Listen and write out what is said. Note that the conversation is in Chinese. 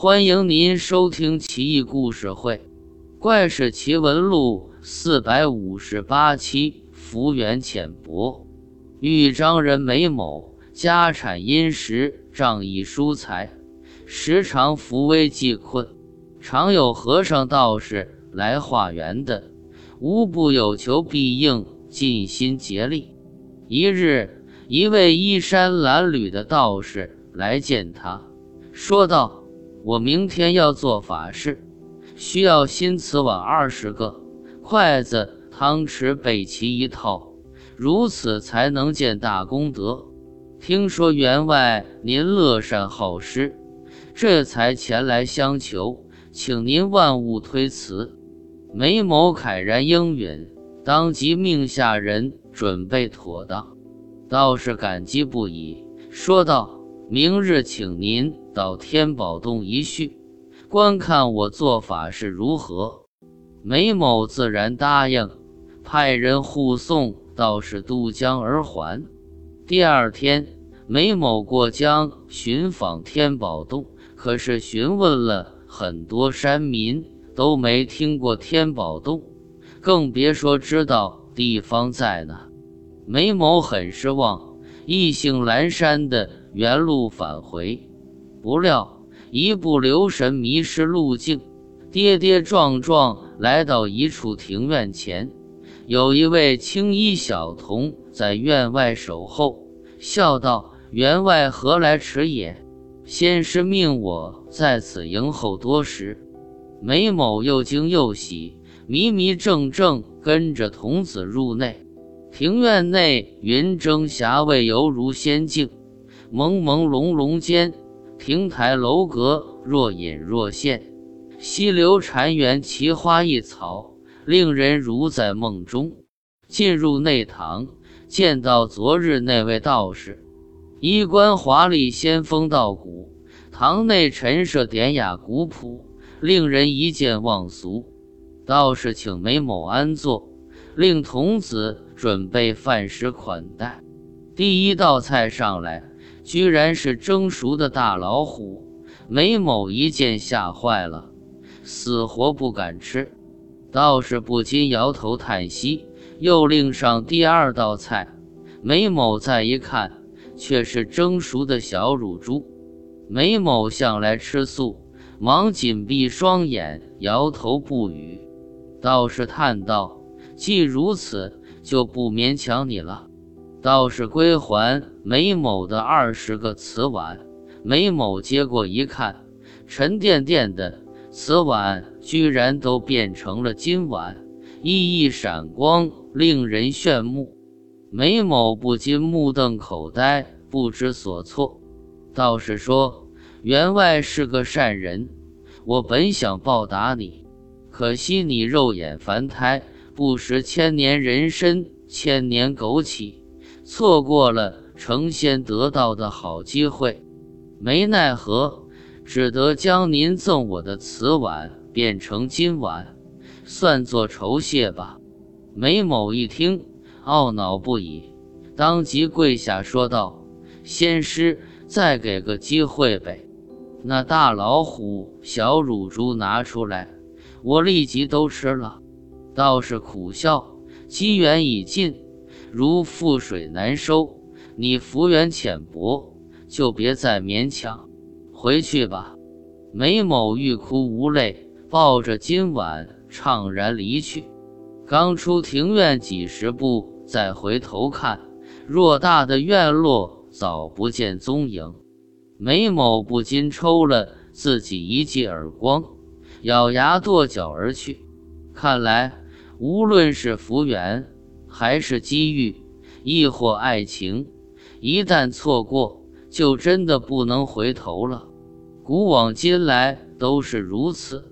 欢迎您收听《奇异故事会·怪事奇闻录》四百五十八期。福缘浅薄，豫章人梅某家产殷实，仗义疏财，时常扶危济困，常有和尚道士来化缘的，无不有求必应，尽心竭力。一日，一位衣衫褴褛的道士来见他，说道。我明天要做法事，需要新瓷碗二十个，筷子、汤匙备齐一套，如此才能见大功德。听说员外您乐善好施，这才前来相求，请您万勿推辞。梅某慨然应允，当即命下人准备妥当。道士感激不已，说道。明日请您到天宝洞一叙，观看我做法是如何。梅某自然答应，派人护送道士渡江而还。第二天，梅某过江寻访天宝洞，可是询问了很多山民，都没听过天宝洞，更别说知道地方在哪。梅某很失望，意兴阑珊的。原路返回，不料一不留神迷失路径，跌跌撞撞来到一处庭院前，有一位青衣小童在院外守候，笑道：“员外何来迟也？先师命我在此迎候多时。”梅某又惊又喜，迷迷怔怔跟着童子入内。庭院内云蒸霞蔚，犹如仙境。朦朦胧胧间，亭台楼阁若隐若现，溪流潺湲，奇花异草，令人如在梦中。进入内堂，见到昨日那位道士，衣冠华丽，仙风道骨。堂内陈设典雅古朴，令人一见忘俗。道士请梅某安坐，令童子准备饭食款待。第一道菜上来。居然是蒸熟的大老虎，梅某一见吓坏了，死活不敢吃。道士不禁摇头叹息，又另上第二道菜。梅某再一看，却是蒸熟的小乳猪。梅某向来吃素，忙紧闭双眼，摇头不语。道士叹道：“既如此，就不勉强你了。”道士归还梅某的二十个瓷碗，梅某接过一看，沉甸甸的瓷碗居然都变成了金碗，熠熠闪光，令人炫目。梅某不禁目瞪口呆，不知所措。道士说：“员外是个善人，我本想报答你，可惜你肉眼凡胎，不识千年人参，千年枸杞。”错过了成仙得道的好机会，没奈何，只得将您赠我的瓷碗变成金碗，算作酬谢吧。梅某一听，懊恼不已，当即跪下说道：“仙师，再给个机会呗！那大老虎、小乳猪拿出来，我立即都吃了。”道士苦笑：“机缘已尽。”如覆水难收，你福缘浅薄，就别再勉强，回去吧。梅某欲哭无泪，抱着金碗怅然离去。刚出庭院几十步，再回头看，偌大的院落早不见踪影。梅某不禁抽了自己一记耳光，咬牙跺脚而去。看来，无论是福缘。还是机遇，亦或爱情，一旦错过，就真的不能回头了。古往今来都是如此。